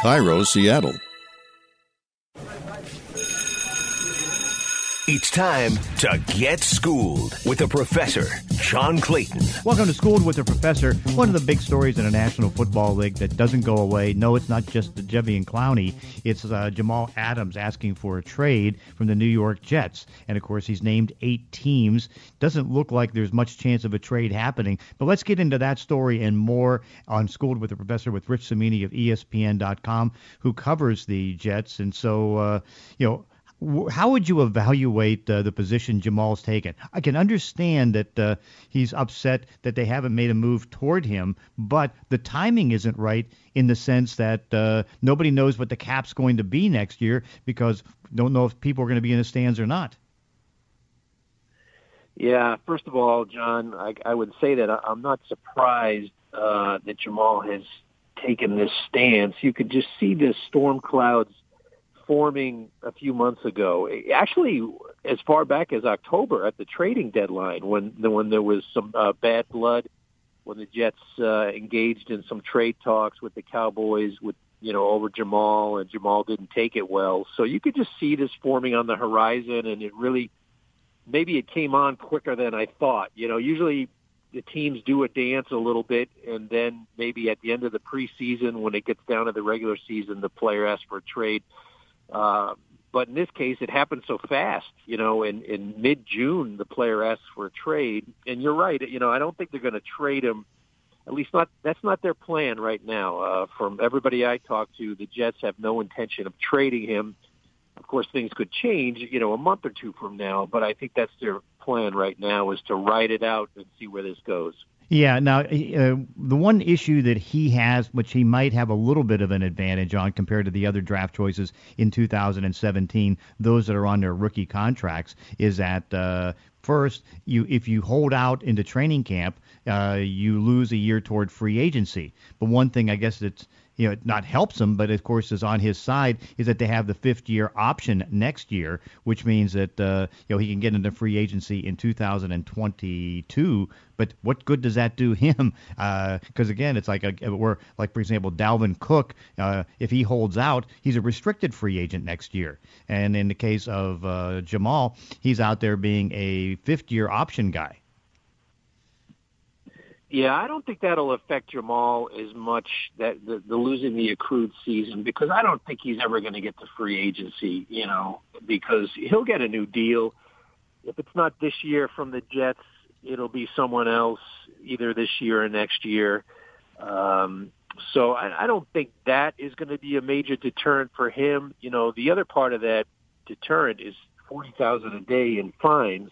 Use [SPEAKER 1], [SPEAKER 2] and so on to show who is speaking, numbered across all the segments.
[SPEAKER 1] KIRO, Seattle.
[SPEAKER 2] It's time to get schooled with a professor, John Clayton.
[SPEAKER 3] Welcome to Schooled with a Professor. One of the big stories in the National Football League that doesn't go away. No, it's not just the Jadeveon Clowney. It's uh, Jamal Adams asking for a trade from the New York Jets. And of course, he's named eight teams. Doesn't look like there's much chance of a trade happening. But let's get into that story and more on Schooled with a Professor with Rich Cimini of ESPN.com, who covers the Jets. And so, uh, you know, how would you evaluate uh, the position Jamal's taken? I can understand that uh, he's upset that they haven't made a move toward him, but the timing isn't right in the sense that uh, nobody knows what the cap's going to be next year because don't know if people are going to be in the stands or not.
[SPEAKER 4] Yeah, first of all, John, I, I would say that I'm not surprised uh, that Jamal has taken this stance. You could just see the storm clouds forming a few months ago. Actually, as far back as October at the trading deadline, when when there was some uh, bad blood, when the Jets uh, engaged in some trade talks with the Cowboys, with you know over Jamal, and Jamal didn't take it well. So you could just see this forming on the horizon, and it really maybe it came on quicker than I thought. You know, usually the teams do a dance a little bit, and then maybe at the end of the preseason, when it gets down to the regular season, the player asks for a trade. Uh, but in this case, it happened so fast. You know, in in mid June, the player asks for a trade, and you're right. You know, I don't think they're going to trade him. At least not that's not their plan right now. Uh, from everybody I talk to, the Jets have no intention of trading him. Of course, things could change, you know, a month or two from now. But I think that's their plan right now is to ride it out and see where this goes.
[SPEAKER 3] Yeah. Now, uh, the one issue that he has, which he might have a little bit of an advantage on compared to the other draft choices in 2017, those that are on their rookie contracts, is that uh, first, you if you hold out into training camp, uh, you lose a year toward free agency. But one thing I guess that's you know, not helps him, but of course is on his side, is that they have the fifth year option next year, which means that uh, you know he can get into free agency in 2022. But what good does that do him? Because uh, again, it's like a, we're like for example, Dalvin Cook. Uh, if he holds out, he's a restricted free agent next year. And in the case of uh, Jamal, he's out there being a fifth year option guy.
[SPEAKER 4] Yeah, I don't think that'll affect Jamal as much that the, the losing the accrued season because I don't think he's ever going to get to free agency. You know, because he'll get a new deal. If it's not this year from the Jets, it'll be someone else either this year or next year. Um, so I, I don't think that is going to be a major deterrent for him. You know, the other part of that deterrent is forty thousand a day in fines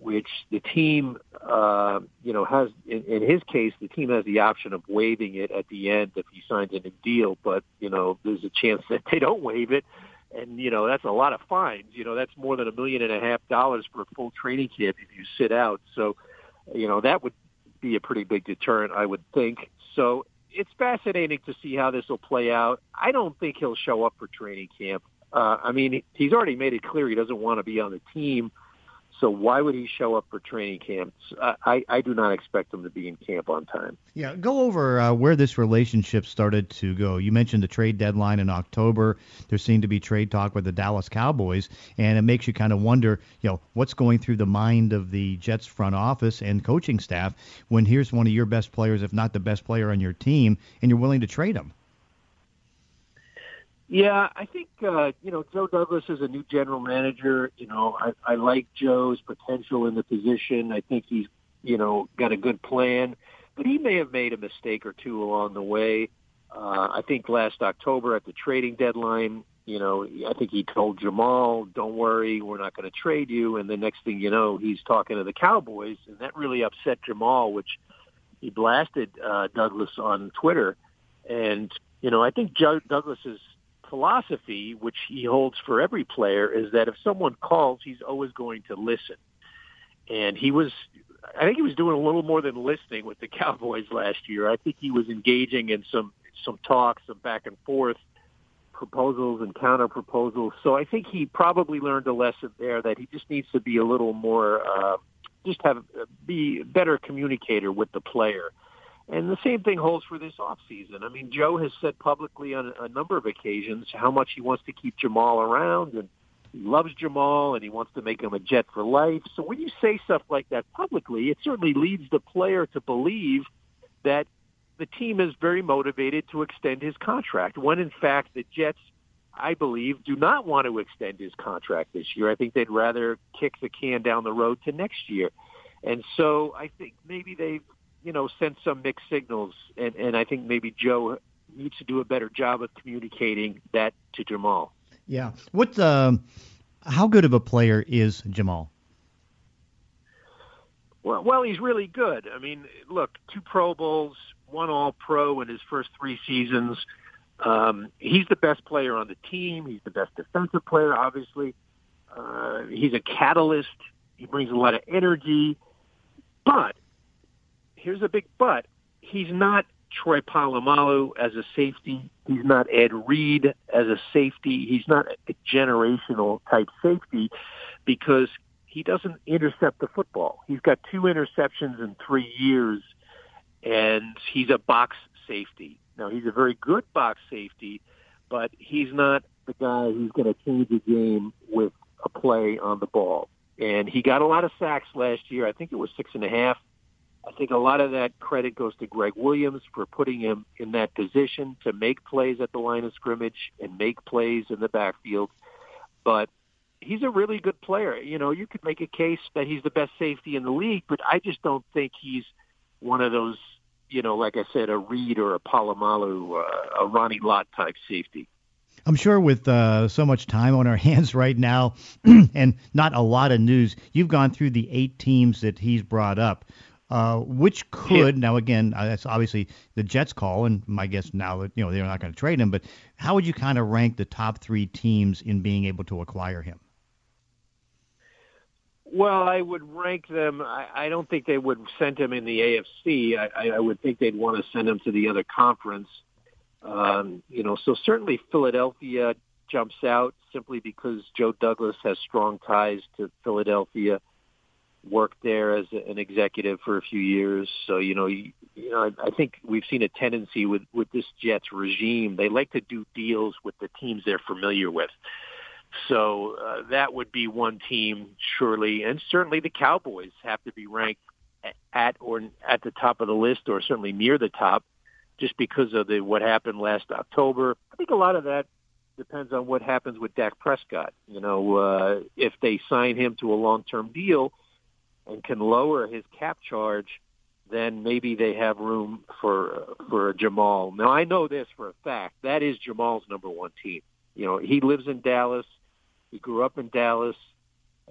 [SPEAKER 4] which the team, uh, you know, has in, in his case, the team has the option of waiving it at the end if he signs a new deal. But you know, there's a chance that they don't waive it, and you know that's a lot of fines. You know, that's more than a million and a half dollars for a full training camp if you sit out. So, you know, that would be a pretty big deterrent, I would think. So it's fascinating to see how this will play out. I don't think he'll show up for training camp. Uh, I mean, he's already made it clear he doesn't want to be on the team so why would he show up for training camps? I, I do not expect him to be in camp on time.
[SPEAKER 3] Yeah, go over uh, where this relationship started to go. You mentioned the trade deadline in October. There seemed to be trade talk with the Dallas Cowboys, and it makes you kind of wonder, you know, what's going through the mind of the Jets front office and coaching staff when here's one of your best players, if not the best player on your team, and you're willing to trade him.
[SPEAKER 4] Yeah, I think uh, you know Joe Douglas is a new general manager. You know, I, I like Joe's potential in the position. I think he's you know got a good plan, but he may have made a mistake or two along the way. Uh, I think last October at the trading deadline, you know, I think he told Jamal, "Don't worry, we're not going to trade you." And the next thing you know, he's talking to the Cowboys, and that really upset Jamal, which he blasted uh, Douglas on Twitter. And you know, I think Joe Douglas is philosophy, which he holds for every player, is that if someone calls, he's always going to listen. And he was, I think he was doing a little more than listening with the Cowboys last year. I think he was engaging in some some talks, some back and forth proposals and counter proposals. So I think he probably learned a lesson there that he just needs to be a little more, uh, just have be better communicator with the player And the same thing holds for this offseason. I mean, Joe has said publicly on a number of occasions how much he wants to keep Jamal around and he loves Jamal and he wants to make him a Jet for life. So when you say stuff like that publicly, it certainly leads the player to believe that the team is very motivated to extend his contract, when in fact the Jets, I believe, do not want to extend his contract this year. I think they'd rather kick the can down the road to next year. And so I think maybe they've you know, sent some mixed signals, and, and I think maybe Joe needs to do a better job of communicating that to Jamal.
[SPEAKER 3] Yeah. What? Um, how good of a player is Jamal?
[SPEAKER 4] Well, well, he's really good. I mean, look, two Pro Bowls, one All Pro in his first three seasons. Um, he's the best player on the team. He's the best defensive player, obviously. Uh, he's a catalyst. He brings a lot of energy. But here's a big but. He's not Troy Polamalu as a safety. He's not Ed Reed as a safety. He's not a generational type safety because he doesn't intercept the football. He's got two interceptions in three years, and he's a box safety. Now, he's a very good box safety, but he's not the guy who's going to change the game with a play on the ball. And he got a lot of sacks last year. I think it was six and a half I think a lot of that credit goes to Gregg Williams for putting him in that position to make plays at the line of scrimmage and make plays in the backfield. But he's a really good player. You know, you could make a case that he's the best safety in the league, but I just don't think he's one of those, you know, like I said, a Reed or a Polamalu, uh, a Ronnie Lott type safety.
[SPEAKER 3] I'm sure with uh, so much time on our hands right now and not a lot of news, you've gone through the eight teams that he's brought up uh, which could yeah. now again uh, that's obviously the Jets call, and my guess now that you know they're not going to trade him. But how would you kind of rank the top three teams in being able to acquire him?
[SPEAKER 4] Well, I would rank them. I, I don't think they would send him in the AFC. I, I would think they'd want to send him to the other conference. Um, you know, so certainly Philadelphia jumps out simply because Joe Douglas has strong ties to Philadelphia worked there as an executive for a few years. So you know, you, you know, I, I think we've seen a tendency with with this Jets regime. They like to do deals with the teams they're familiar with. So uh, that would be one team, surely, and certainly the Cowboys have to be ranked at or at the top of the list, or certainly near the top, just because of the what happened last October. I think a lot of that depends on what happens with Dak Prescott. You know, uh, if they sign him to a long-term deal, and can lower his cap charge, then maybe they have room for for Jamal. Now I know this for a fact. That is Jamal's number one team. You know, he lives in Dallas. He grew up in Dallas.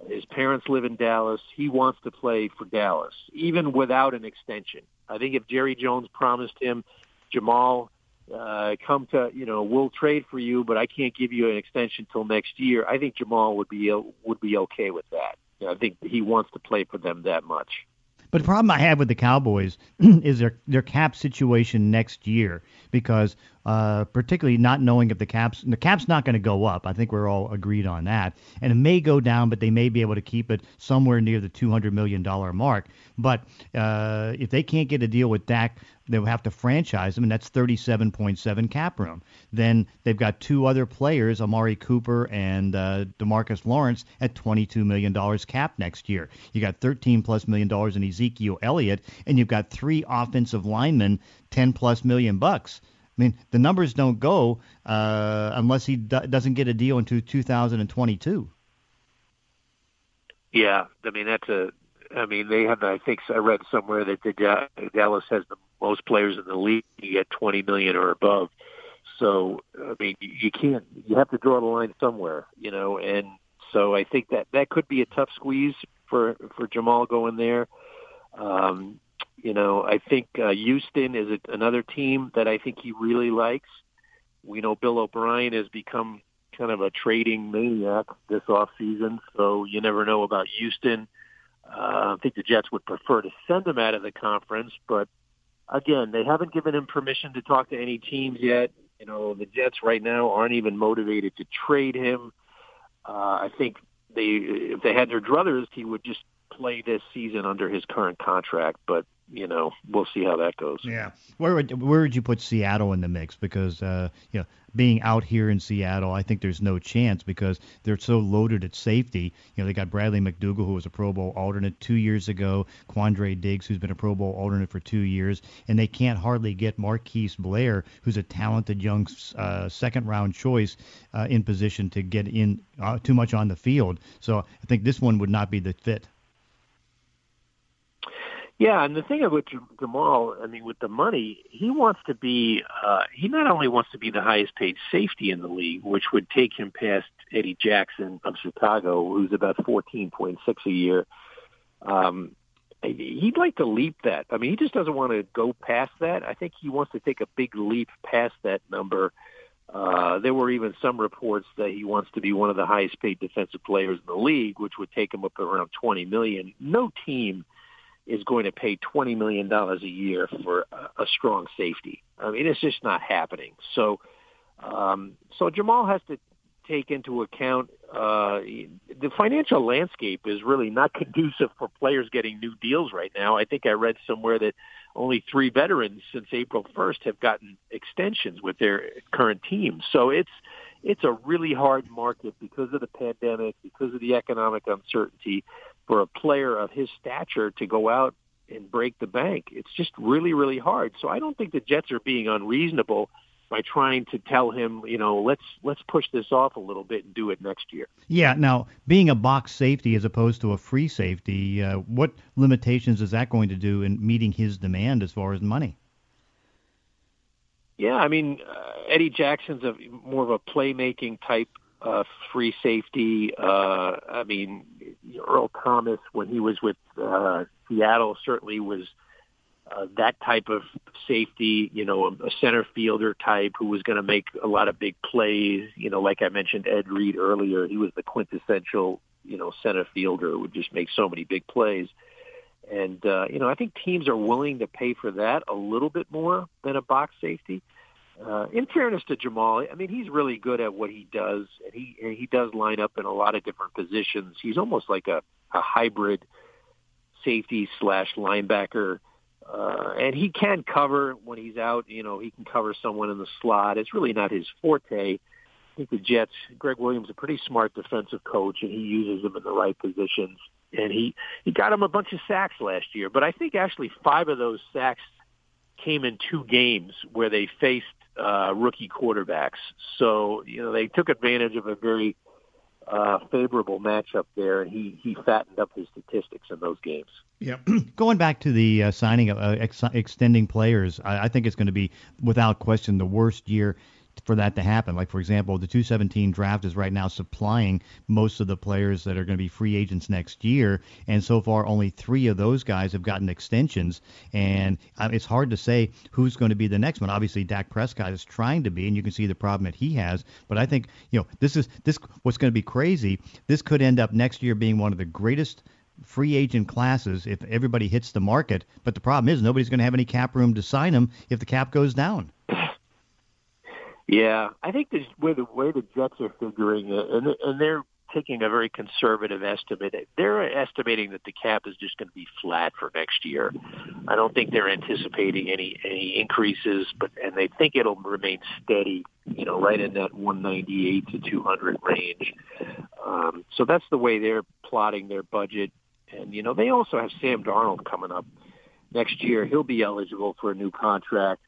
[SPEAKER 4] His parents live in Dallas. He wants to play for Dallas, even without an extension. I think if Jerry Jones promised him, Jamal, uh, come to, you know, we'll trade for you, but I can't give you an extension till next year. I think Jamal would be would be okay with that. I think he wants to play for them that much.
[SPEAKER 3] But the problem I have with the Cowboys is their their cap situation next year because uh, particularly not knowing if the caps the cap's not going to go up. I think we're all agreed on that, and it may go down, but they may be able to keep it somewhere near the 200 million dollar mark. But uh, if they can't get a deal with Dak, they'll have to franchise him, and that's 37.7 cap room. Then they've got two other players, Amari Cooper and uh, Demarcus Lawrence, at 22 million dollars cap next year. You got 13 plus million dollars in Ezekiel Elliott, and you've got three offensive linemen, 10 plus million bucks. Mean, the numbers don't go uh, unless he do- doesn't get a deal into 2022.
[SPEAKER 4] Yeah, I mean that's a. I mean they have. I think I read somewhere that the Dallas has the most players in the league at 20 million or above. So I mean, you can't. You have to draw the line somewhere, you know. And so I think that that could be a tough squeeze for for Jamal going there. Um, you know, I think uh, Houston is a, another team that I think he really likes. We know Bill O'Brien has become kind of a trading maniac this off season, so you never know about Houston. Uh, I think the Jets would prefer to send him out of the conference, but again, they haven't given him permission to talk to any teams yet. You know, the Jets right now aren't even motivated to trade him. Uh, I think they, if they had their druthers, he would just play this season under his current contract. But you know, we'll see how that goes.
[SPEAKER 3] Yeah. Where would where would you put Seattle in the mix? Because uh, you know, being out here in Seattle, I think there's no chance because they're so loaded at safety. You know, they got Bradley McDougald, who was a Pro Bowl alternate two years ago, Quandre Diggs, who's been a Pro Bowl alternate for two years, and they can't hardly get Marquise Blair, who's a talented young uh, second round choice, uh, in position to get in uh, too much on the field. So I think this one would not be the fit.
[SPEAKER 4] Yeah, and the thing with Jamal, I mean, with the money, he wants to be. Uh, he not only wants to be the highest paid safety in the league, which would take him past Eddie Jackson of Chicago, who's about fourteen point six a year. Um, he'd like to leap that. I mean, he just doesn't want to go past that. I think he wants to take a big leap past that number. Uh, there were even some reports that he wants to be one of the highest paid defensive players in the league, which would take him up around 20 million. No team is going to pay $20 million a year for a, a strong safety. I mean, it's just not happening. So, um, so Jamal has to take into account uh, the financial landscape is really not conducive for players getting new deals right now. I think I read somewhere that only three veterans since April 1st have gotten extensions with their current teams. So it's it's a really hard market because of the pandemic, because of the economic uncertainty for a player of his stature to go out and break the bank. It's just really, really hard. So I don't think the Jets are being unreasonable by trying to tell him, you know, let's let's push this off a little bit and do it next year.
[SPEAKER 3] Yeah. Now, being a box safety as opposed to a free safety, uh, what limitations is that going to do in meeting his demand as far as money?
[SPEAKER 4] Yeah, I mean, uh, Eddie Jackson's a more of a playmaking type uh, free safety. Uh, I mean, Earl Thomas, when he was with uh, Seattle, certainly was uh, that type of safety, you know, a, center fielder type who was going to make a lot of big plays. You know, like I mentioned Ed Reed earlier, he was the quintessential, you know, center fielder who would just make so many big plays. And, uh, you know, I think teams are willing to pay for that a little bit more than a box safety. Uh, in fairness to Jamal, I mean he's really good at what he does, and he and he does line up in a lot of different positions. He's almost like a, a hybrid safety slash linebacker, uh, and he can cover when he's out. You know, he can cover someone in the slot. It's really not his forte. I think the Jets, Gregg Williams, a pretty smart defensive coach, and he uses them in the right positions. And he he got him a bunch of sacks last year, but I think actually five of those sacks came in two games where they faced uh, rookie quarterbacks. So you know they took advantage of a very uh, favorable matchup there, and he he fattened up his statistics in those games.
[SPEAKER 3] Yeah, going back to the uh, signing of uh, ex- extending players, I, I think it's going to be without question the worst year for that to happen. Like, for example, the 217 draft is right now supplying most of the players that are going to be free agents next year. And so far, only three of those guys have gotten extensions. And uh, it's hard to say who's going to be the next one. Obviously, Dak Prescott is trying to be, and you can see the problem that he has. But I think, you know, this is this what's going to be crazy. This could end up next year being one of the greatest free agent classes if everybody hits the market. But the problem is nobody's going to have any cap room to sign them if the cap goes down.
[SPEAKER 4] Yeah, I think the way the way the Jets are figuring it, and and they're taking a very conservative estimate. They're estimating that the cap is just going to be flat for next year. I don't think they're anticipating any any increases, but and they think it'll remain steady, you know, right in that 198 to 200 range. Um, so that's the way they're plotting their budget. And you know, they also have Sam Darnold coming up next year. He'll be eligible for a new contract.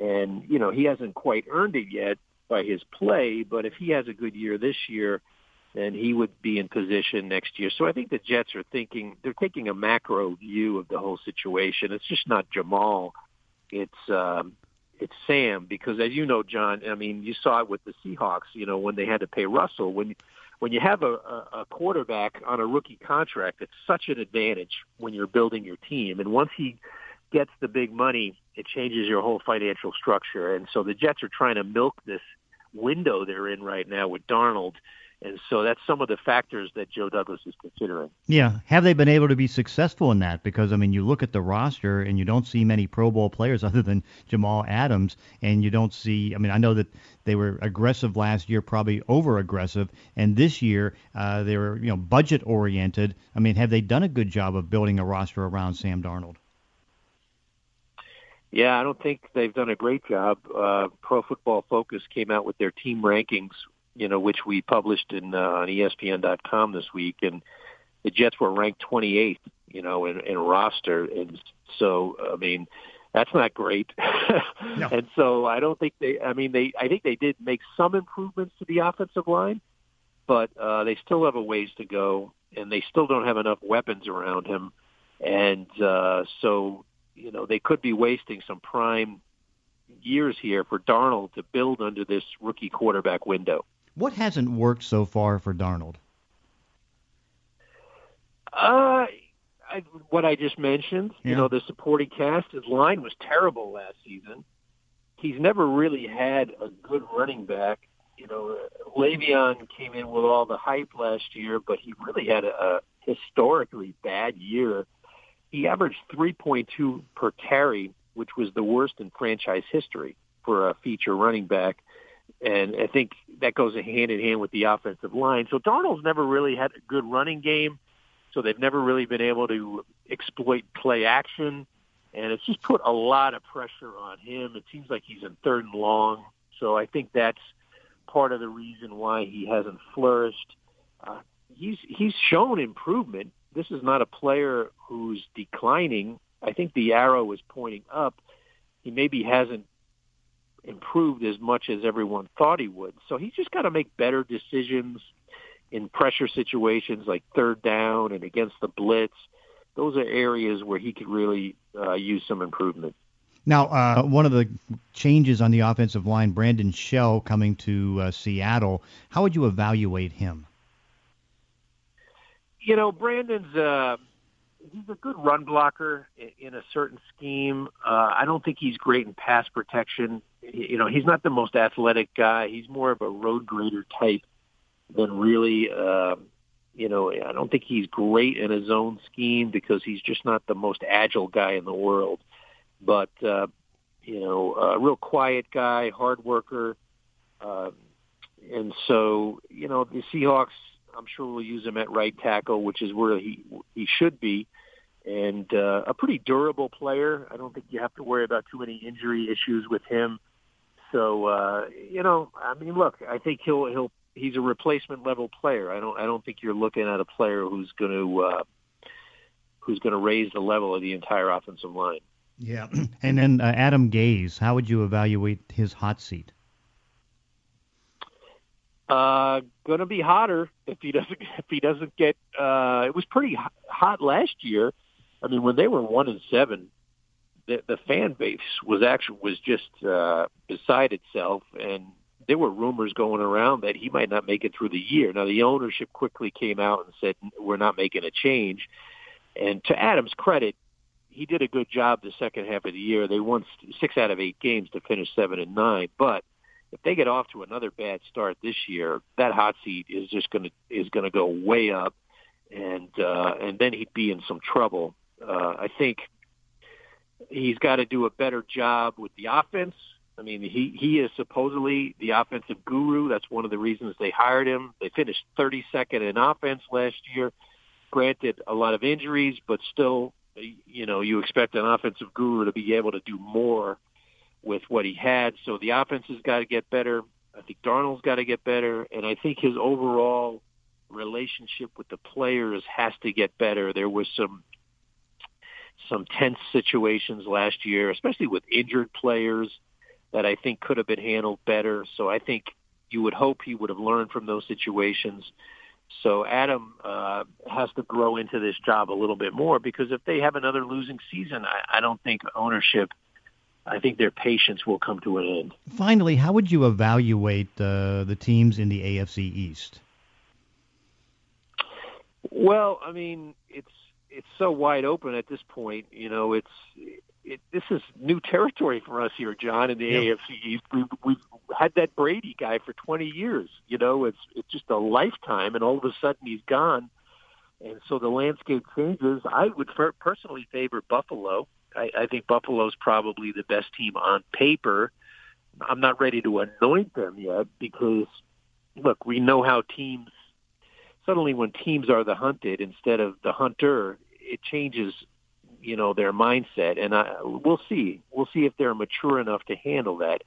[SPEAKER 4] And, you know, he hasn't quite earned it yet by his play, but if he has a good year this year, then he would be in position next year. So I think the Jets are thinking they're taking a macro view of the whole situation. It's just not Jamal. It's um it's Sam because as you know, John, I mean, you saw it with the Seahawks, you know, when they had to pay Russell. When when you have a, a quarterback on a rookie contract, it's such an advantage when you're building your team. And once he gets the big money, it changes your whole financial structure. And so the Jets are trying to milk this window they're in right now with Darnold. And so that's some of the factors that Joe Douglas is considering.
[SPEAKER 3] Yeah. Have they been able to be successful in that? Because, I mean, you look at the roster and you don't see many Pro Bowl players other than Jamal Adams. And you don't see, I mean, I know that they were aggressive last year, probably over aggressive. And this year, uh, they were, you know, budget oriented. I mean, have they done a good job of building a roster around Sam Darnold?
[SPEAKER 4] Yeah, I don't think they've done a great job. Uh, Pro Football Focus came out with their team rankings, you know, which we published in uh, on ESPN.com this week, and the Jets were ranked 28th, you know, in, in roster, and so I mean, that's not great. no. And so I don't think they. I mean, they. I think they did make some improvements to the offensive line, but uh, they still have a ways to go, and they still don't have enough weapons around him, and uh, so you know, they could be wasting some prime years here for Darnold to build under this rookie quarterback window.
[SPEAKER 3] What hasn't worked so far for Darnold?
[SPEAKER 4] Uh, I, what I just mentioned. Yeah. You know, the supporting cast. His line was terrible last season. He's never really had a good running back. You know, Le'Veon came in with all the hype last year, but he really had a, a historically bad year he averaged 3.2 per carry, which was the worst in franchise history for a feature running back. And I think that goes hand in hand with the offensive line. So Darnold's never really had a good running game. So they've never really been able to exploit play action. And it's just put a lot of pressure on him. It seems like he's in third and long. So I think that's part of the reason why he hasn't flourished. Uh, he's he's shown improvement this is not a player who's declining. I think the arrow is pointing up. He maybe hasn't improved as much as everyone thought he would. So he's just got to make better decisions in pressure situations like third down and against the blitz. Those are areas where he could really uh, use some improvement.
[SPEAKER 3] Now, uh, one of the changes on the offensive line, Brandon Shell coming to uh, Seattle, how would you evaluate him?
[SPEAKER 4] You know, Brandon's uh, he's a good run blocker in a certain scheme. Uh, I don't think he's great in pass protection. You know, he's not the most athletic guy. He's more of a road grader type than really. Uh, you know, I don't think he's great in his own scheme because he's just not the most agile guy in the world. But uh, you know, a real quiet guy, hard worker. Uh, and so, you know, the Seahawks I'm sure we'll use him at right tackle, which is where he he should be, and uh, a pretty durable player. I don't think you have to worry about too many injury issues with him. So uh, you know, I mean, look, I think he'll he'll he's a replacement level player. I don't I don't think you're looking at a player who's going to uh, who's going to raise the level of the entire offensive line.
[SPEAKER 3] Yeah, and then uh, Adam Gase, how would you evaluate his hot seat?
[SPEAKER 4] Uh, going to be hotter if he doesn't if he doesn't get. Uh, it was pretty hot last year. I mean, when they were one and seven, the, the fan base was actually was just uh, beside itself, and there were rumors going around that he might not make it through the year. Now, the ownership quickly came out and said we're not making a change. And to Adam's credit, he did a good job the second half of the year. They won six out of eight games to finish seven and nine, but if they get off to another bad start this year, that hot seat is just going to is going to go way up, and uh, and then he'd be in some trouble. Uh, I think he's got to do a better job with the offense. I mean, he he is supposedly the offensive guru. That's one of the reasons they hired him. They finished 32nd in offense last year. Granted, a lot of injuries, but still, you know, you expect an offensive guru to be able to do more with what he had. So the offense has got to get better. I think Darnold's got to get better, and I think his overall relationship with the players has to get better. There was some some tense situations last year, especially with injured players that I think could have been handled better. So I think you would hope he would have learned from those situations. So Adam uh, has to grow into this job a little bit more because if they have another losing season, I, I don't think ownership – I think their patience will come to an end.
[SPEAKER 3] Finally, how would you evaluate uh, the teams in the AFC East?
[SPEAKER 4] Well, I mean, it's it's so wide open at this point. You know, it's it, this is new territory for us here, John, in the yeah. AFC East. We've, we've had that Brady guy for 20 years. You know, it's it's just a lifetime, and all of a sudden he's gone, and so the landscape changes. I would personally favor Buffalo. I, I think Buffalo's probably the best team on paper. I'm not ready to anoint them yet because, look, we know how teams suddenly when teams are the hunted instead of the hunter, it changes you know their mindset, and I, we'll see. We'll see if they're mature enough to handle that.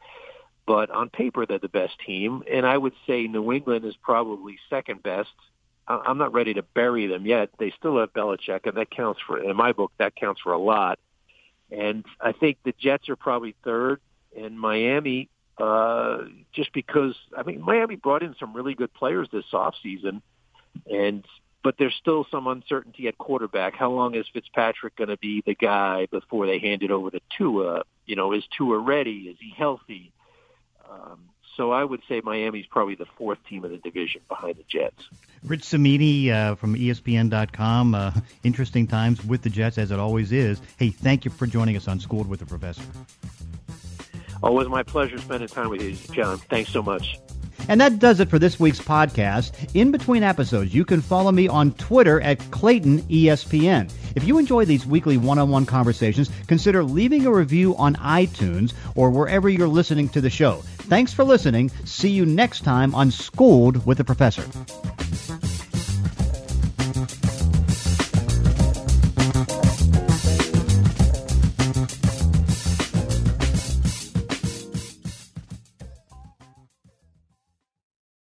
[SPEAKER 4] But on paper, they're the best team, and I would say New England is probably second best. I'm not ready to bury them yet. They still have Belichick, and that counts for in my book. That counts for a lot. And I think the Jets are probably third, and Miami, uh, just because I mean Miami brought in some really good players this off season, and but there's still some uncertainty at quarterback. How long is Fitzpatrick going to be the guy before they hand it over to Tua? You know, is Tua ready? Is he healthy? Um, so I would say Miami's probably the fourth team of the division behind the Jets.
[SPEAKER 3] Rich Cimini uh, from ESPN.com. Uh, interesting times with the Jets, as it always is. Hey, thank you for joining us on Schooled with the Professor.
[SPEAKER 4] Always my pleasure spending time with you, John. Thanks so much.
[SPEAKER 3] And that does it for this week's podcast. In between episodes, you can follow me on Twitter at Clayton ESPN. If you enjoy these weekly one on one conversations, consider leaving a review on iTunes or wherever you're listening to the show. Thanks for listening. See you next time on Schooled with the Professor.